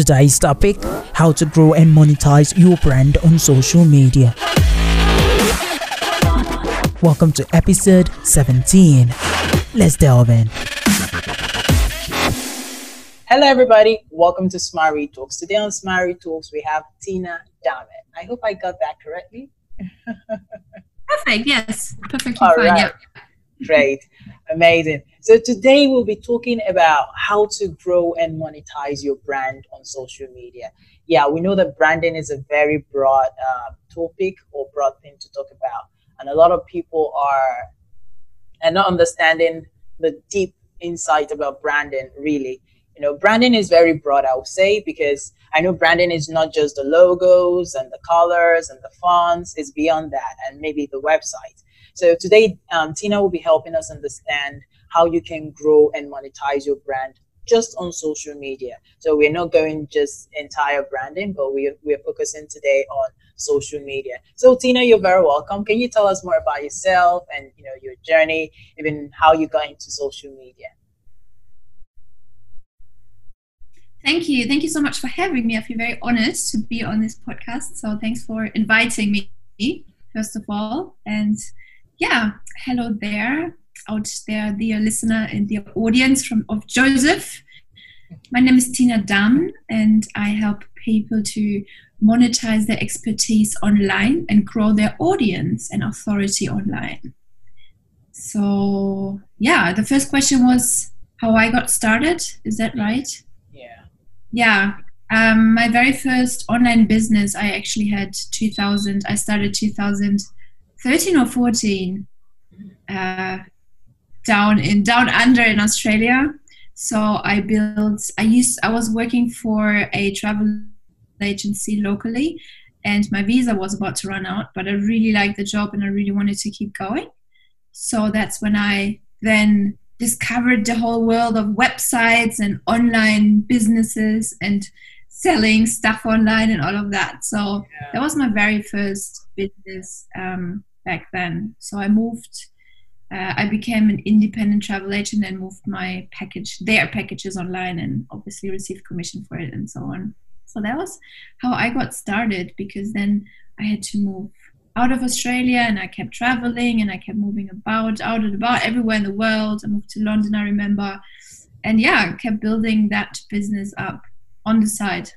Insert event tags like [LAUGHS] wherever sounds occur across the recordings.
Today's topic how to grow and monetize your brand on social media. Welcome to episode 17. Let's delve in. Hello, everybody. Welcome to Smari Talks. Today on Smari Talks, we have Tina Dammit. I hope I got that correctly. Perfect. Yes. Perfectly All fine. right. Yeah. Great. Amazing. So, today we'll be talking about how to grow and monetize your brand on social media. Yeah, we know that branding is a very broad uh, topic or broad thing to talk about. And a lot of people are and not understanding the deep insight about branding, really. You know, branding is very broad, I would say, because I know branding is not just the logos and the colors and the fonts, it's beyond that, and maybe the website. So today, um, Tina will be helping us understand how you can grow and monetize your brand just on social media. So we're not going just entire branding, but we we're focusing today on social media. So Tina, you're very welcome. Can you tell us more about yourself and you know your journey, even how you got into social media? Thank you. Thank you so much for having me. I feel very honored to be on this podcast. So thanks for inviting me, first of all. And yeah, hello there, out there, dear listener and dear audience from of Joseph. My name is Tina Dam, and I help people to monetize their expertise online and grow their audience and authority online. So yeah, the first question was how I got started. Is that right? Yeah. Yeah. Um, my very first online business, I actually had 2000. I started 2013 or 14, uh, down in down under in Australia. So I built. I used. I was working for a travel agency locally, and my visa was about to run out. But I really liked the job, and I really wanted to keep going. So that's when I then discovered the whole world of websites and online businesses and selling stuff online and all of that. So Yeah. that was my very first business um, back then. So I moved. Uh, I became an independent travel agent and moved my package, their packages online, and obviously received commission for it and so on. So that was how I got started because then I had to move out of Australia and I kept traveling and I kept moving about, out and about everywhere in the world. I moved to London, I remember. And yeah, kept building that business up on the side.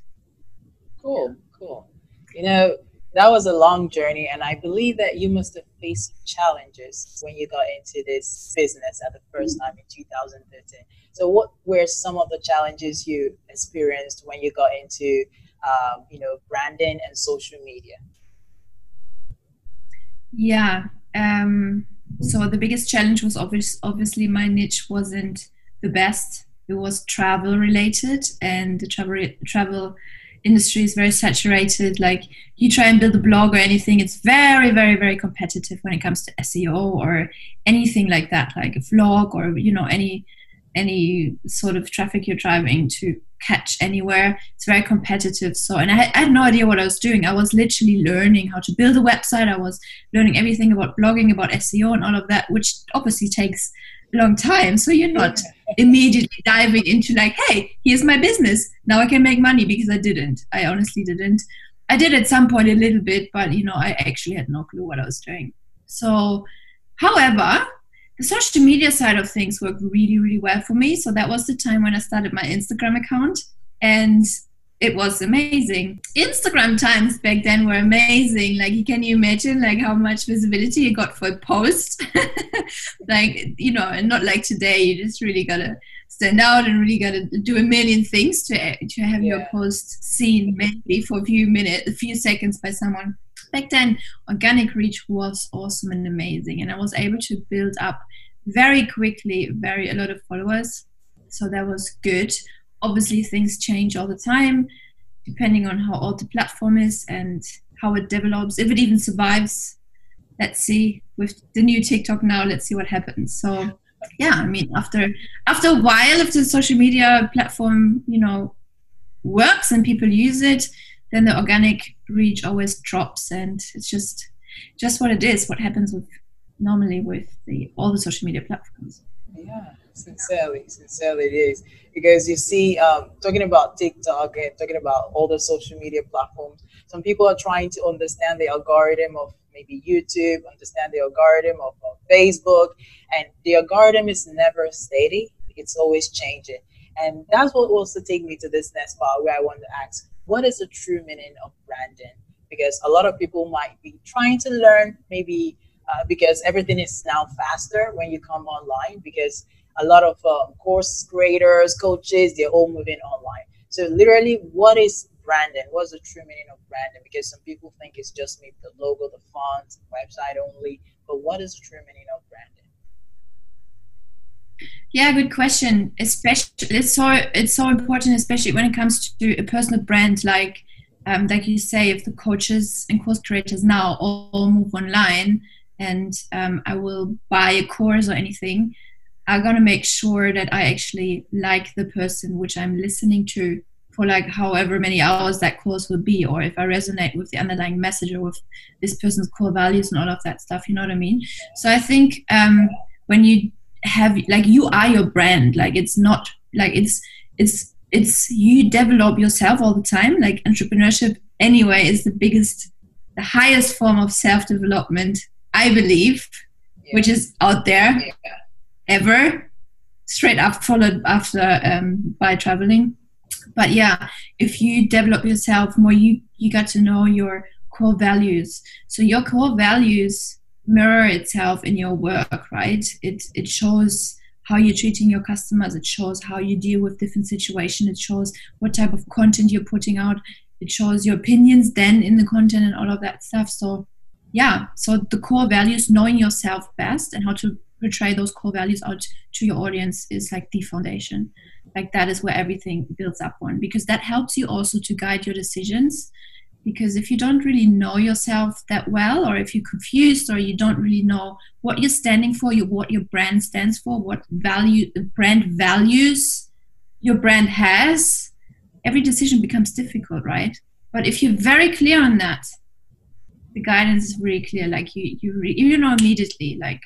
Cool, cool. You know, that was a long journey, and I believe that you must have faced challenges when you got into this business at the first time in 2013. So, what were some of the challenges you experienced when you got into, um, you know, branding and social media? Yeah. Um, so the biggest challenge was obvious, obviously my niche wasn't the best. It was travel related, and the travel travel industry is very saturated. Like you try and build a blog or anything, it's very, very, very competitive when it comes to SEO or anything like that, like a vlog or you know any any sort of traffic you're driving to catch anywhere. It's very competitive. So, and I had, I had no idea what I was doing. I was literally learning how to build a website. I was learning everything about blogging, about SEO, and all of that, which obviously takes a long time. So you're not immediately diving into like, hey, here's my business. Now I can make money because I didn't. I honestly didn't. I did at some point a little bit, but you know, I actually had no clue what I was doing. So, however, the social media side of things worked really, really well for me. So that was the time when I started my Instagram account, and it was amazing. Instagram times back then were amazing. Like, can you imagine like how much visibility you got for a post? [LAUGHS] like, you know, and not like today. You just really gotta stand out and really gotta do a million things to to have your post seen maybe for a few minutes, a few seconds by someone back then organic reach was awesome and amazing and i was able to build up very quickly very a lot of followers so that was good obviously things change all the time depending on how old the platform is and how it develops. If it even survives let's see. With the new tiktok now let's see what happens. So yeah i mean after after a while if the social media platform you know works and people use it then the organic reach always drops and it's just just what it is what happens with normally with the all the social media platforms. Yeah, sincerely, sincerely it is because you see, um, talking about TikTok and talking about all the social media platforms, some people are trying to understand the algorithm of maybe YouTube, understand the algorithm of, of Facebook, and the algorithm is never steady; it's always changing. And that's what also take me to this next part where I want to ask, what is the true meaning of branding? Because a lot of people might be trying to learn, maybe uh, because everything is now faster when you come online, because a lot of um, course creators, coaches, they're all moving online. So literally, what is branding? What's the true meaning of branding? Because some people think it's just maybe the logo, the font, website only. But what is the true meaning of branding? Yeah, good question. Especially, it's so it's so important, especially when it comes to a personal brand. Like, um, like you say, if the coaches and course creators now all, all move online, and um, I will buy a course or anything, I'm gonna make sure that I actually like the person which I'm listening to for like however many hours that course will be, or if I resonate with the underlying message or with this person's core values and all of that stuff. You know what I mean? So I think um, when you have like you are your brand like it's not like it's it's it's you develop yourself all the time like entrepreneurship anyway is the biggest the highest form of self-development i believe yeah. which is out there yeah. Ever straight up followed after um, by traveling but yeah if you develop yourself more you you got to know your core values so your core values mirror itself in your work, right? It it shows how you're treating your customers. It shows how you deal with different situations. It shows what type of content you're putting out. It shows your opinions then in the content and all of that stuff. So yeah, so the core values, knowing yourself best and how to portray those core values out to your audience is like the foundation. Like that is where everything builds up on because that helps you also to guide your decisions. Because if you don't really know yourself that well or if you're confused or you don't really know what you're standing for you what your brand stands for what value the brand values your brand has every decision becomes difficult right? But if you're very clear on that the guidance is really clear. Like you you re, you know immediately like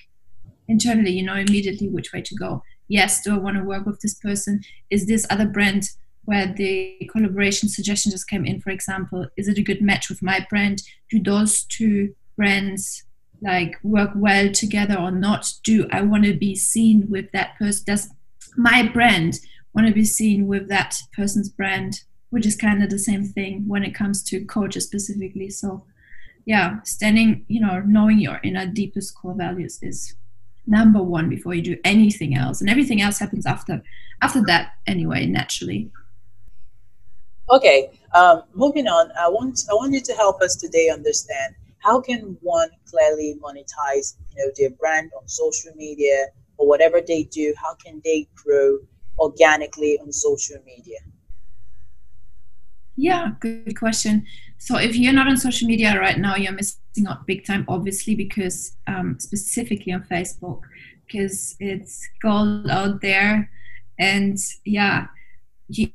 internally you know immediately which way to go yes do i want to work with this person is this other brand where the collaboration suggestion just came in, for example, is it a good match with my brand? Do those two brands like work well together or not? Do I want to be seen with that person? Does my brand want to be seen with that person's brand? Which is kind of the same thing when it comes to coaches specifically. So, yeah, standing, you know, knowing your inner deepest core values is number one before you do anything else, and everything else happens after after that anyway, naturally. Okay, um, moving on. I want I want you to help us today understand how can one clearly monetize, you know, their brand on social media or whatever they do. How can they grow organically on social media? Yeah, good question. So if you're not on social media right now, you're missing out big time, obviously, because um, specifically on Facebook, because it's gold out there, and yeah, you,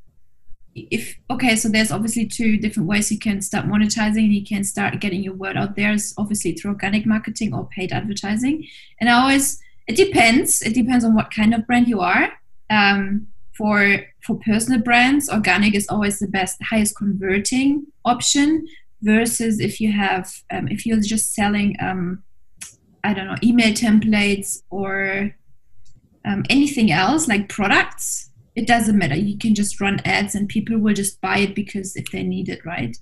if okay so there's obviously two different ways you can start monetizing. And you can start getting your word out there is obviously through organic marketing or paid advertising. And i always it depends. It depends on what kind of brand you are. Um, for for personal brands organic is always the best highest converting option versus if you have um, if you're just selling um, i don't know email templates or um, anything else like products it doesn't matter. You can just run ads and people will just buy it because if they need it, right?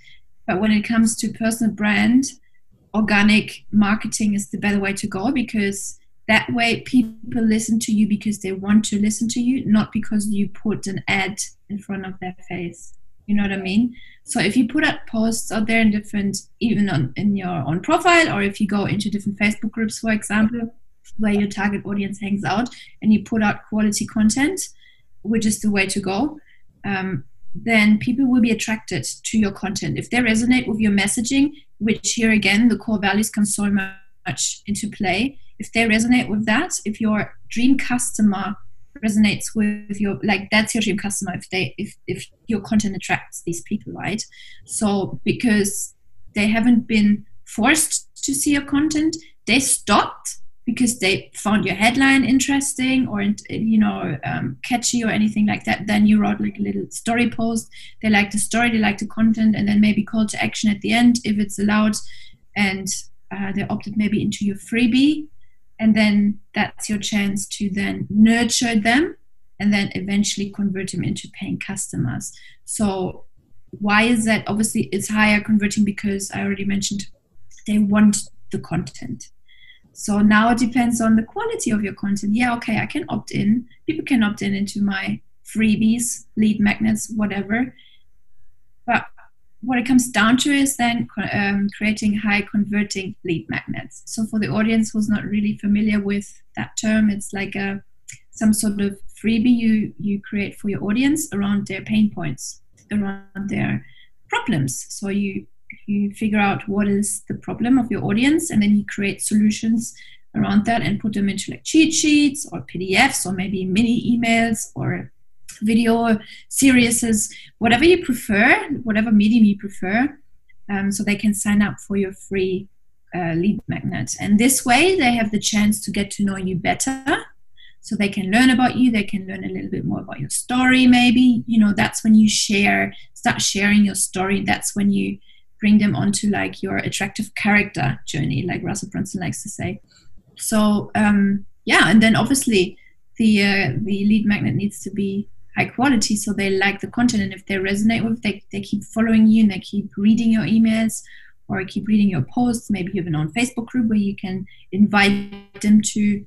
But when it comes to personal brand, organic marketing is the better way to go because that way people listen to you because they want to listen to you, not because you put an ad in front of their face. You know what I mean? So if you put out posts out there in different, even on in your own profile, or if you go into different Facebook groups, for example, where your target audience hangs out, and you put out quality content, which is the way to go, um, then people will be attracted to your content. If they resonate with your messaging, which here again, the core values come so much into play. If they resonate with that, if your dream customer resonates with your like that's your dream customer if they if, if your content attracts these people right? So because they haven't been forced to see your content they stopped because they found your headline interesting or you know um, catchy or anything like that. Then you wrote like a little story post. They like the story they like the content and then maybe call to action at the end if it's allowed. And uh, they opted maybe into your freebie and then that's your chance to then nurture them and then eventually convert them into paying customers. So why is that? Obviously it's higher converting because i already mentioned they want the content. So now it depends on the quality of your content. Yeah okay i can opt in. People can opt in into my freebies lead magnets whatever. But what it comes down to is then um, creating high converting lead magnets. So for the audience who's not really familiar with that term, it's like a some sort of freebie you you create for your audience around their pain points, around their problems. So you you figure out what is the problem of your audience, and then you create solutions around that and put them into like cheat sheets or PDFs or maybe mini emails or video series, whatever you prefer, whatever medium you prefer, um, so they can sign up for your free uh, lead magnet. And this way, they have the chance to get to know you better. So they can learn about you. They can learn a little bit more about your story. Maybe you know that's when you share, start sharing your story. That's when you bring them onto like your attractive character journey, like Russell Brunson likes to say. So um, yeah, and then obviously the uh, the lead magnet needs to be high quality so they like the content and if they resonate with they, they keep following you and they keep reading your emails or keep reading your posts. Maybe you have an on facebook group where you can invite them to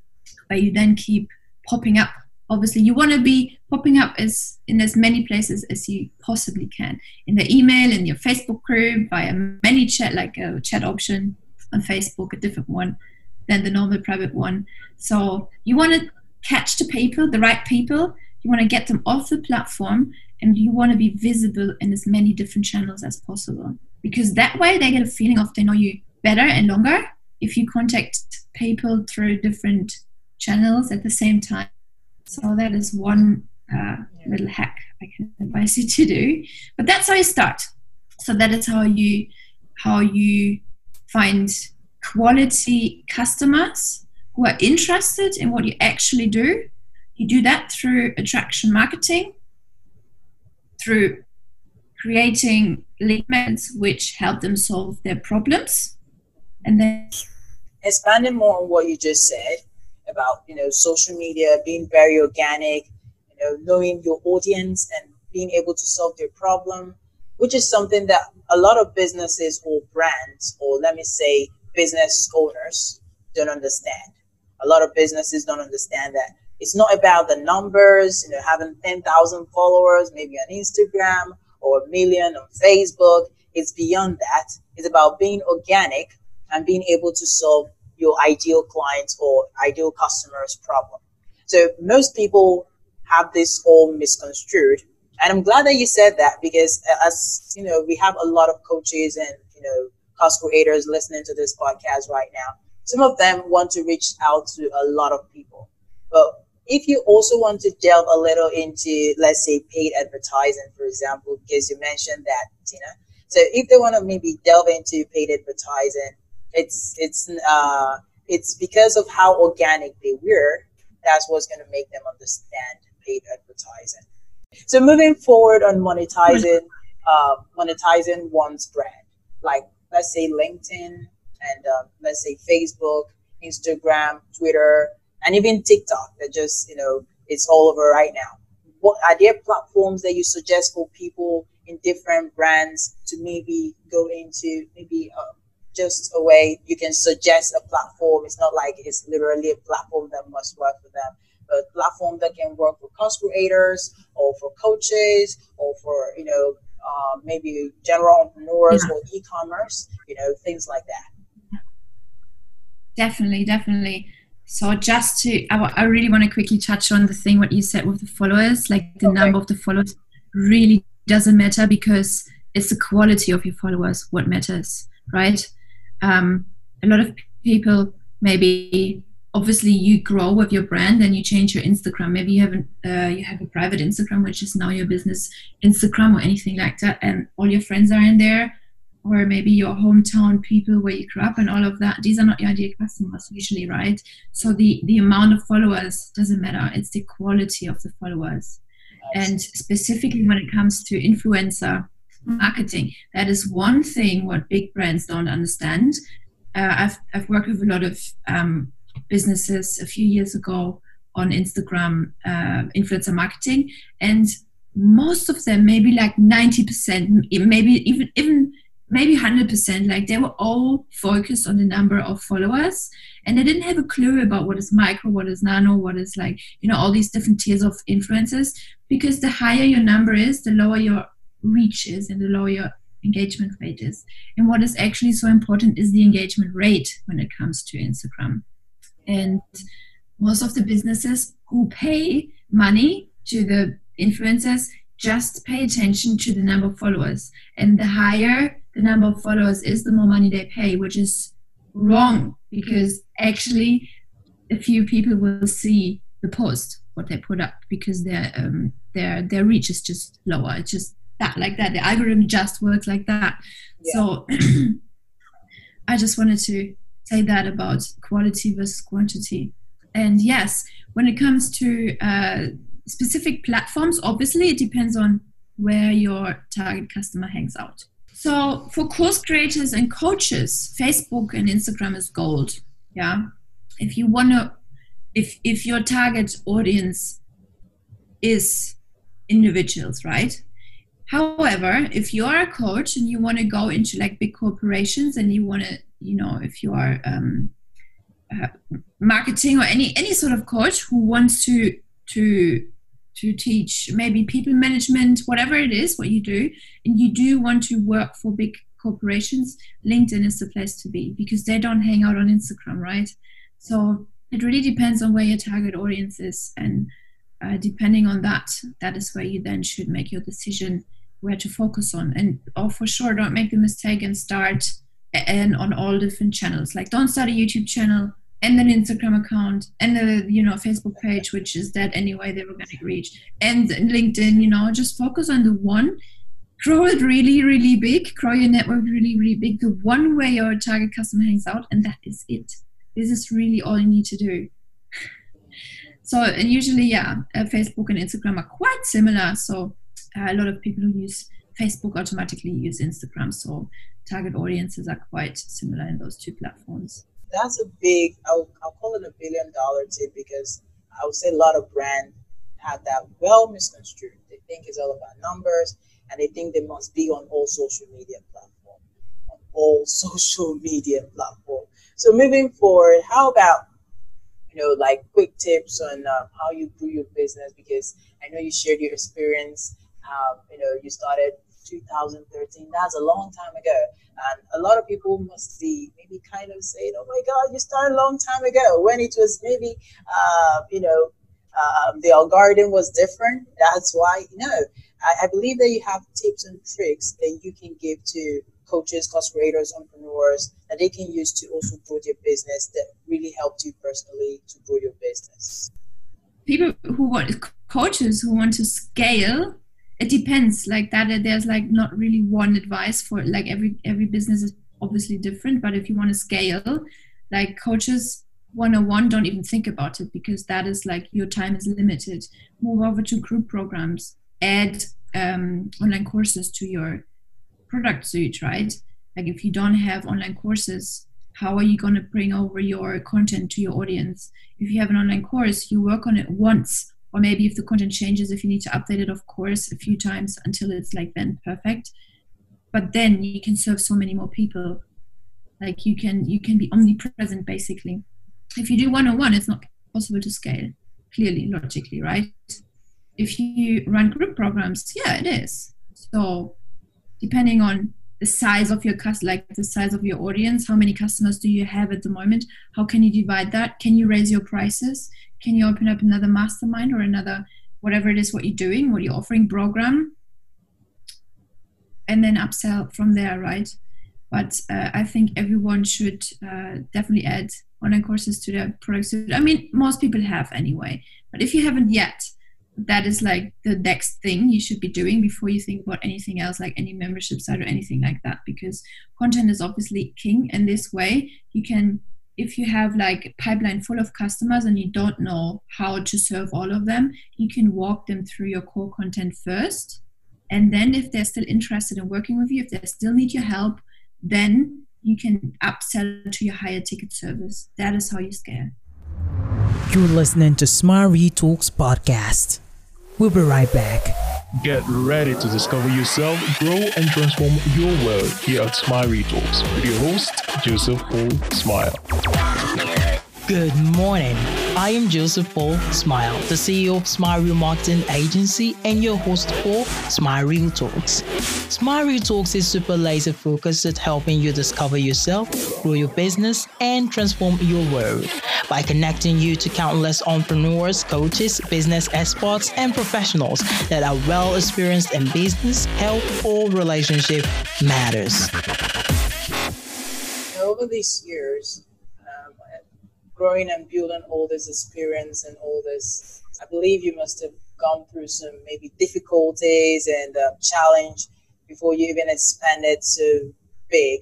where you then keep popping up. Obviously you want to be popping up as in as many places as you possibly can. In the email in your facebook group via ManyChat like a chat option on facebook a different one than the normal private one. So you want to catch the people the right people you want to get them off the platform and you want to be visible in as many different channels as possible. Because that way they get a feeling of they know you better and longer if you contact people through different channels at the same time. So that is one uh, little hack i can advise you to do. But that's how you start. So that is how you how you find quality customers who are interested in what you actually do you do that through attraction marketing, through creating magnets which help them solve their problems, and then expanding more on what you just said about you know social media being very organic, you know knowing your audience and being able to solve their problem, which is something that a lot of businesses or brands or let me say business owners don't understand. A lot of businesses don't understand that it's not about the numbers, you know, having 10,000 followers, maybe on Instagram or a million on Facebook. It's beyond that. It's about being organic and being able to solve your ideal clients or ideal customers' problem. So most people have this all misconstrued. And I'm glad that you said that because uh, as you know, we have a lot of coaches and you know course creators listening to this podcast right now. Some of them want to reach out to a lot of people. But if you also want to delve a little into, let's say, paid advertising, for example, because you mentioned that, Tina. So if they want to maybe delve into paid advertising, it's it's uh it's because of how organic they were. That's what's going to make them understand paid advertising. So moving forward on monetizing, uh, monetizing one's brand, like let's say LinkedIn and um, let's say Facebook, Instagram, Twitter, and even TikTok that just, you know, it's all over right now. What are there platforms that you suggest for people in different brands to maybe go into maybe uh, just a way you can suggest a platform. It's not like it's literally a platform that must work for them, but a platform that can work for course creators or for coaches or for, you know, uh, maybe general entrepreneurs yeah. or e-commerce, you know, things like that. Definitely, definitely. So just to, I, I really want to quickly touch on the thing what you said with the followers, like the okay. number of the followers really doesn't matter because it's the quality of your followers what matters, right? Um, a lot of people maybe obviously you grow with your brand and you change your Instagram. Maybe you have an, uh, you have a private Instagram which is now your business Instagram or anything like that, and all your friends are in there. Or maybe your hometown people where you grew up and all of that these are not your ideal customers usually right? So the the amount of followers doesn't matter. It's the quality of the followers. And specifically when it comes to influencer marketing that is one thing what big brands don't understand. Uh, I've, I've worked with a lot of um, businesses a few years ago on instagram uh, influencer marketing and most of them maybe like 90% maybe even even maybe 100% like they were all focused on the number of followers and they didn't have a clue about what is micro what is nano what is like you know all these different tiers of influences because the higher your number is the lower your reach is and the lower your engagement rate is. And what is actually so important is the engagement rate when it comes to instagram. And most of the businesses who pay money to the influencers just pay attention to the number of followers. And the higher the number of followers is, the more money they pay, which is wrong because actually a few people will see the post what they put up because their um, their their reach is just lower. It's just that like that. The algorithm just works like that. Yeah. So [CLEARS THROAT] I just wanted to say that about quality versus quantity. And yes, when it comes to uh, specific platforms, obviously it depends on where your target customer hangs out. So for course creators and coaches, Facebook and Instagram is gold. Yeah. If you want to, if, if your target audience is individuals, right? However, if you are a coach and you want to go into like big corporations and you want to, you know, if you are um, uh, marketing or any any sort of coach who wants to to to teach maybe people management, whatever it is, what you do, and you do want to work for big corporations, LinkedIn is the place to be because they don't hang out on Instagram, right? So it really depends on where your target audience is, and uh, depending on that, that is where you then should make your decision where to focus on. And oh, for sure, don't make the mistake and start and on all different channels. Like, don't start a YouTube channel and an Instagram account and the you know Facebook page, which is that anyway the organic reach, and LinkedIn. You know, just focus on the one, grow it really really big, grow your network really really big. The one where your target customer hangs out, and that is it. This is really all you need to do. [LAUGHS] So and usually, yeah, uh, Facebook and Instagram are quite similar. So uh, a lot of people who use Facebook automatically use Instagram. So target audiences are quite similar in those two platforms that's a big I'll, I'll call it a billion dollar tip because I would say a lot of brands have that well misconstrued. They think it's all about numbers and they think they must be on all social media platform, on all [LAUGHS] social media platform. So moving forward, how about you know like quick tips on uh, how you grew your business because I know you shared your experience. Um, you know you started 2013. That's a long time ago. And a lot of people must be maybe kind of saying, oh my God, you started a long time ago when it was maybe, uh, you know, um, the algorithm was different. That's why, you know, I, I believe that you have tips and tricks that you can give to coaches, course creators, entrepreneurs that they can use to also grow their business that really helped you personally to grow your business. People who want coaches who want to scale it depends. Like that there's like not really one advice for like every every business is obviously different but if you want to scale like coaches 101 don't even think about it because that is like your time is limited. Move over to group programs add um, online courses to your product suite right? Like if you don't have online courses how are you going to bring over your content to your audience? If you have an online course you work on it once or maybe if the content changes if you need to update it of course a few times until it's like then perfect. But then you can serve so many more people. Like you can you can be omnipresent basically. If you do one-on-one it's not possible to scale clearly logically right? If you run group programs yeah it is. So depending on the size of your cust like the size of your audience how many customers do you have at the moment? How can you divide that? Can you raise your prices can you open up another mastermind or another whatever it is what you're doing what you're offering program? And then upsell from there right? But uh, i think everyone should uh, definitely add online courses to their products. I mean most people have anyway. But if you haven't yet that is like the next thing you should be doing before you think about anything else like any membership site or anything like that because content is obviously king. And this way you can if you have like a pipeline full of customers and you don't know how to serve all of them you can walk them through your core content first and then if they're still interested in working with you if they still need your help then you can upsell to your higher ticket service that is how you scale you're listening to Smart Talks podcast. We'll be right back. Get ready to discover yourself, grow, and transform your world here at Smile Talks with your host, Joseph Paul Smile. Good morning. I am Joseph Paul Smile, the CEO of Smile Real Marketing Agency and your host for Smile Real Talks. Smile Real Talks is super laser focused at helping you discover yourself, grow your business, and transform your world by connecting you to countless entrepreneurs, coaches, business experts, and professionals that are well experienced in business, health, or relationship matters. Over these years, growing and building all this experience and all this, I believe you must have gone through some maybe difficulties and uh, challenge before you even expanded so big.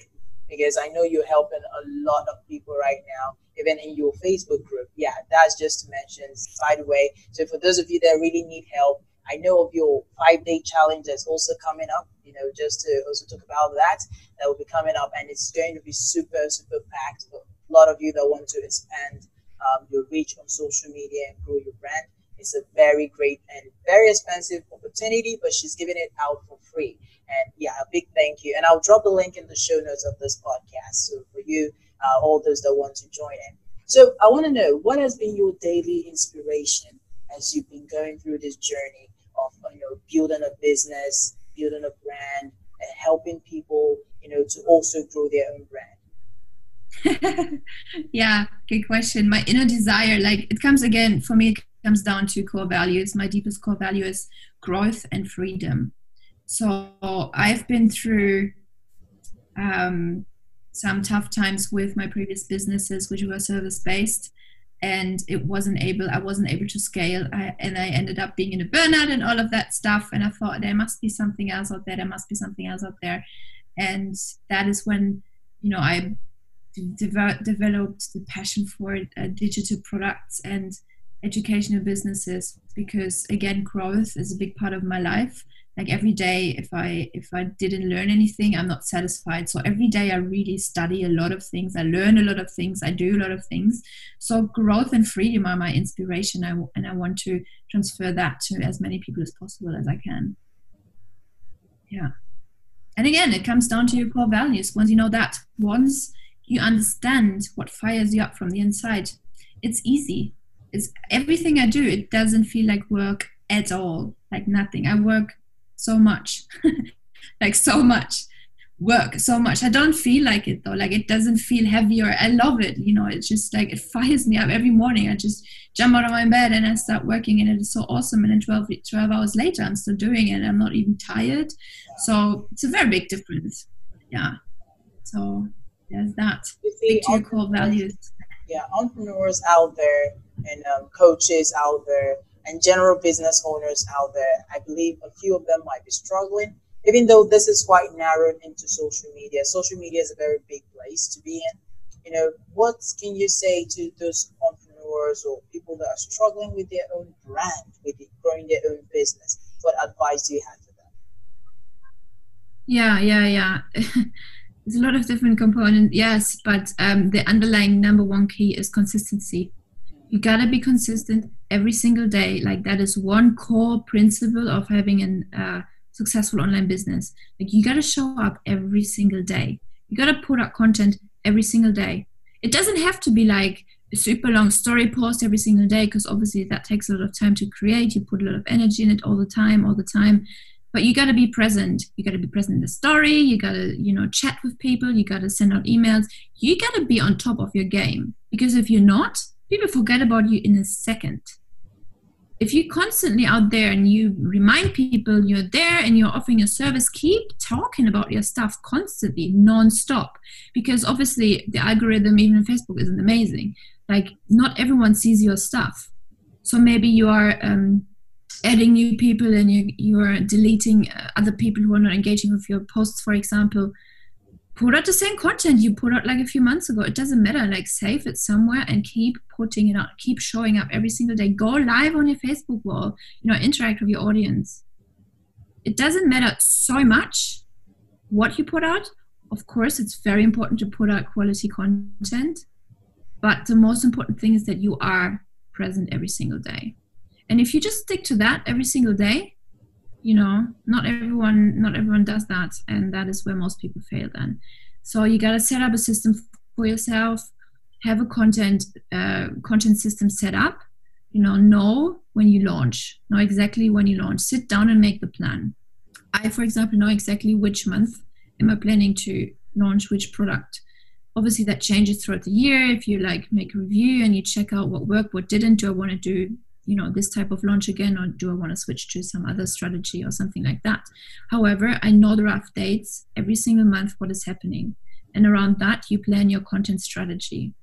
Because I know you're helping a lot of people right now, even in your Facebook group. Yeah, that's just to mention, by the way. So for those of you that really need help, I know of your five day challenge that's also coming up, you know, just to also talk about that. That will be coming up and it's going to be super, super packed a lot of you that want to expand um, your reach on social media and grow your brand. It's a very great and very expensive opportunity, but she's giving it out for free. And yeah, a big thank you. And I'll drop the link in the show notes of this podcast. So for you, uh, all those that want to join in. So I want to know what has been your daily inspiration as you've been going through this journey of you know building a business, building a brand, and helping people you know to also grow their own brand. [LAUGHS] yeah, good question. My inner desire, like it comes again for me, it comes down to core values. My deepest core value is growth and freedom. So I've been through um, some tough times with my previous businesses, which were service based, and it wasn't able. I wasn't able to scale, I, and I ended up being in a burnout and all of that stuff. And I thought there must be something else out there. There must be something else out there, and that is when you know I de- developed the passion for uh, digital products and educational businesses because again growth is a big part of my life. Like every day if i if i didn't learn anything i'm not satisfied. So every day i really study a lot of things. I learn a lot of things. I do a lot of things. So growth and freedom are my inspiration. And i want to transfer that to as many people as possible as i can. Yeah. And again it comes down to your core values. Once you know that once you understand what fires you up from the inside, it's easy. It's everything I do, it doesn't feel like work at all, like nothing. I work so much, [LAUGHS] like so much work so much. I don't feel like it though. Like it doesn't feel heavy or I love it. You know, it's just like it fires me up every morning. I just jump out of my bed and I start working and it is so awesome. And then 12, 12 hours later, I'm still doing it. I'm not even tired. So it's a very big difference. Yeah. So there's that. Your core values. Yeah, entrepreneurs out there and um, coaches out there and general business owners out there, I believe a few of them might be struggling. Even though this is quite narrowed into social media, social media is a very big place to be in. You know, what can you say to those entrepreneurs or people that are struggling with their own brand, with growing their own business? What advice do you have for them? Yeah, yeah, yeah. [LAUGHS] There's a lot of different components, yes, but um, the underlying number one key is consistency. You gotta be consistent every single day. Like that is one core principle of having a uh, successful online business. Like you gotta show up every single day. You gotta put out content every single day. It doesn't have to be like a super long story post every single day because obviously that takes a lot of time to create. You put a lot of energy in it all the time, all the time but you got to be present. You got to be present in the story. You got to you know chat with people. You got to send out emails. You got to be on top of your game. Because if you're not people forget about you in a second. If you're constantly out there and you remind people you're there and you're offering your service keep talking about your stuff constantly non-stop. Because obviously the algorithm even facebook isn't amazing. Like not everyone sees your stuff. So maybe you are um, adding new people and you you're deleting uh, other people who are not engaging with your posts for example put out the same content you put out like a few months ago. It doesn't matter. Like save it somewhere and keep putting it out. Keep showing up every single day. Go live on your facebook wall you know interact with your audience. It doesn't matter so much what you put out. Of course it's very important to put out quality content but the most important thing is that you are present every single day and if you just stick to that every single day you know not everyone not everyone does that and that is where most people fail then. So you got to set up a system for yourself have a content uh, content system set up you know know when you launch know exactly when you launch. Sit down and make the plan. I for example know exactly which month am i planning to launch which product. Obviously that changes throughout the year. If you like make a review and you check out what worked what didn't do i want to do you know this type of launch again or do i want to switch to some other strategy or something like that? However i know the rough dates every single month what is happening and around that you plan your content strategy.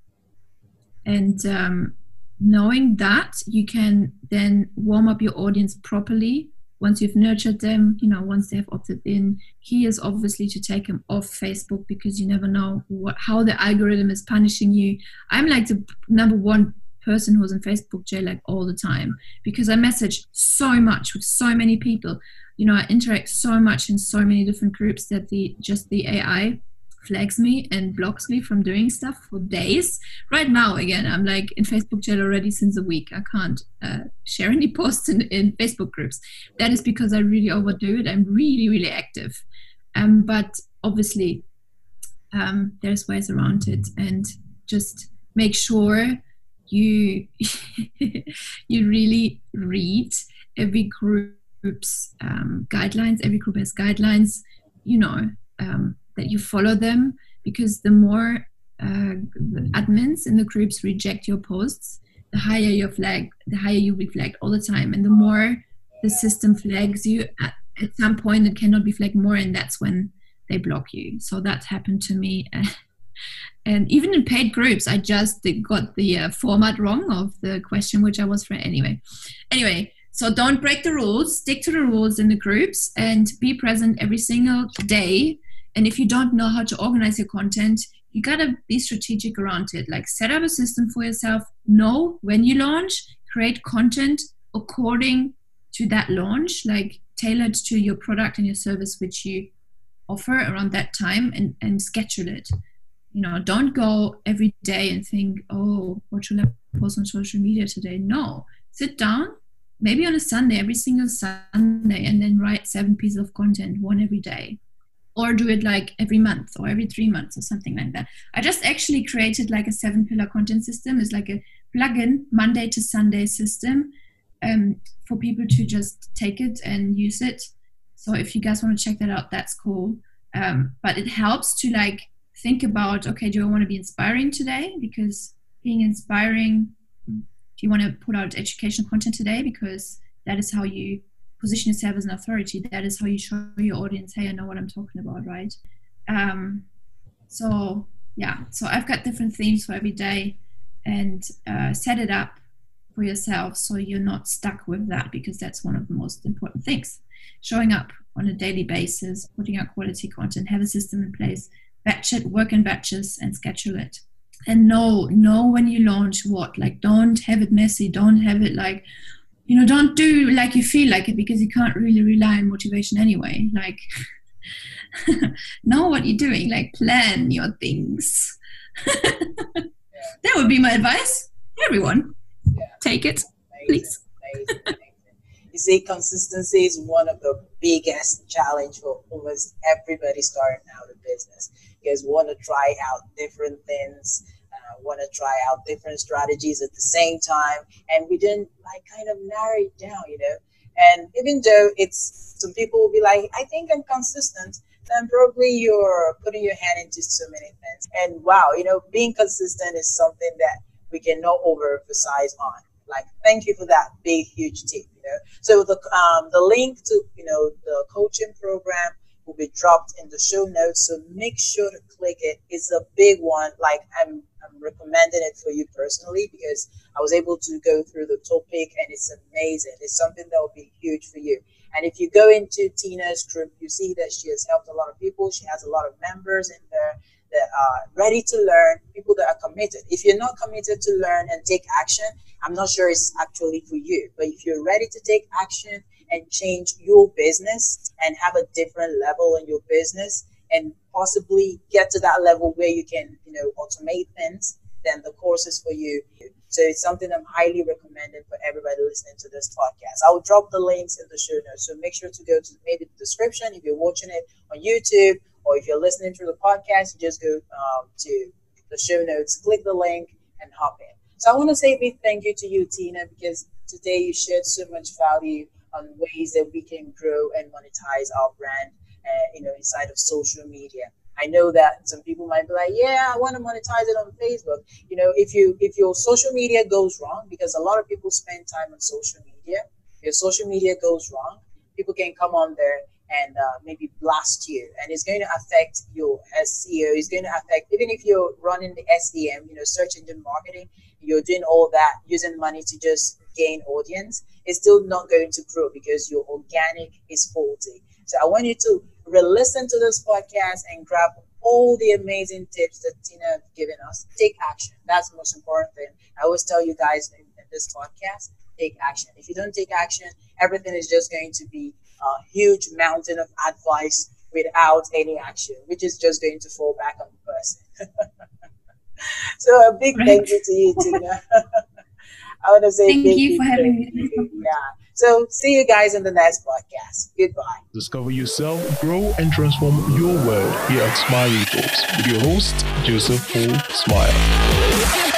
And um, knowing that you can then warm up your audience properly once you've nurtured them you know once they have opted in. Key is obviously to take them off facebook because you never know what, how the algorithm is punishing you. I'm like the number one person who's in Facebook jail like all the time because I message so much with so many people. You know, I interact so much in so many different groups that the just the AI flags me and blocks me from doing stuff for days. Right now, again, I'm like in Facebook jail already since a week. I can't uh, share any [LAUGHS] posts in, in Facebook groups. That is because I really overdo it. I'm really, really active. Um, but obviously, um, there's ways around it, and just make sure you [LAUGHS] you really read every group's um, guidelines every group has guidelines you know um, that you follow them because the more uh, the admins in the groups reject your posts the higher your flag the higher you be flagged all the time. And the more the system flags you at, at some point it cannot be flagged more and that's when they block you. So that happened to me [LAUGHS] and even in paid groups i just got the uh, format wrong of the question which i was for anyway. Anyway so don't break the rules stick to the rules in the groups and be present every single day. And if you don't know how to organize your content you gotta be strategic around it. Like set up a system for yourself know when you launch create content according to that launch like tailored to your product and your service which you offer around that time and, and schedule it you know don't go every day and think oh what should i post on social media today? No. Sit down maybe on a sunday every single sunday and then write seven pieces of content one every day. Or do it like every month or every three months or something like that. I just actually created like a seven pillar content system. It's like a plug-in monday to sunday system um, for people to just take it and use it. So if you guys want to check that out that's cool. Um, but it helps to like think about okay do i want to be inspiring today? Because being inspiring do you want to put out educational content today? Because that is how you position yourself as an authority. That is how you show your audience hey i know what i'm talking about right? Um, so yeah. So i've got different themes for every day and uh, set it up for yourself so you're not stuck with that because that's one of the most important things. Showing up on a daily basis putting out quality content have a system in place batch it, work in batches, and schedule it. And know know when you launch what. Like, don't have it messy. Don't have it like, you know, don't do like you feel like it because you can't really rely on motivation anyway. Like, [LAUGHS] know what you're doing. Like, plan your things. [LAUGHS] that would be my advice. Everyone, yeah. take it, please. Amazing, amazing. you see, consistency is one of the biggest challenge for almost everybody starting out a business want to try out different things uh, want to try out different strategies at the same time. And we didn't like kind of narrow it down you know? And even though it's some people will be like i think i'm consistent then probably you're putting your hand into so many things. And wow you know being consistent is something that we cannot overemphasize on. Like thank you for that big huge tip you know? So the um the link to you know the coaching program will be dropped in the show notes. So make sure to click it. It's a big one. Like I'm, I'm recommending it for you personally because I was able to go through the topic and it's amazing. It's something that will be huge for you. And if you go into Tina's group, you see that she has helped a lot of people. She has a lot of members in there that are ready to learn, people that are committed. If you're not committed to learn and take action, I'm not sure it's actually for you. But if you're ready to take action and change your business and have a different level in your business and possibly get to that level where you can, you know, automate things, then the course is for you. So it's something I'm highly recommending for everybody listening to this podcast. I'll drop the links in the show notes. So make sure to go to maybe the description if you're watching it on YouTube or if you're listening to the podcast, you just go um, to the show notes, click the link, and hop in. So I want to say a big thank you to you, Tina, because today you shared so much value on ways that we can grow and monetize our brand, uh, you know, inside of social media. I know that some people might be like, yeah, I want to monetize it on Facebook. You know, if you if your social media goes wrong, because a lot of people spend time on social media, if your social media goes wrong, people can come on there and uh, maybe blast you, and it's going to affect your SEO. It's going to affect even if you're running the SEM, you know, search engine marketing. You're doing all that using money to just gain audience. It's still not going to grow because your organic is faulty. So I want you to re-listen to this podcast and grab all the amazing tips that Tina have given us. Take action. That's the most important thing. I always tell you guys in, in this podcast, take action. If you don't take action, everything is just going to be a huge mountain of advice without any action, which is just going to fall back on the person. [LAUGHS] [LAUGHS] so a big right. thank you to you, Tina. [LAUGHS] I want to say thank, thank you for having me. Yeah. So see you guys in the next podcast. Goodbye. Discover yourself, grow, and transform your world here at Smile Talks with your host, Joseph Paul Smile.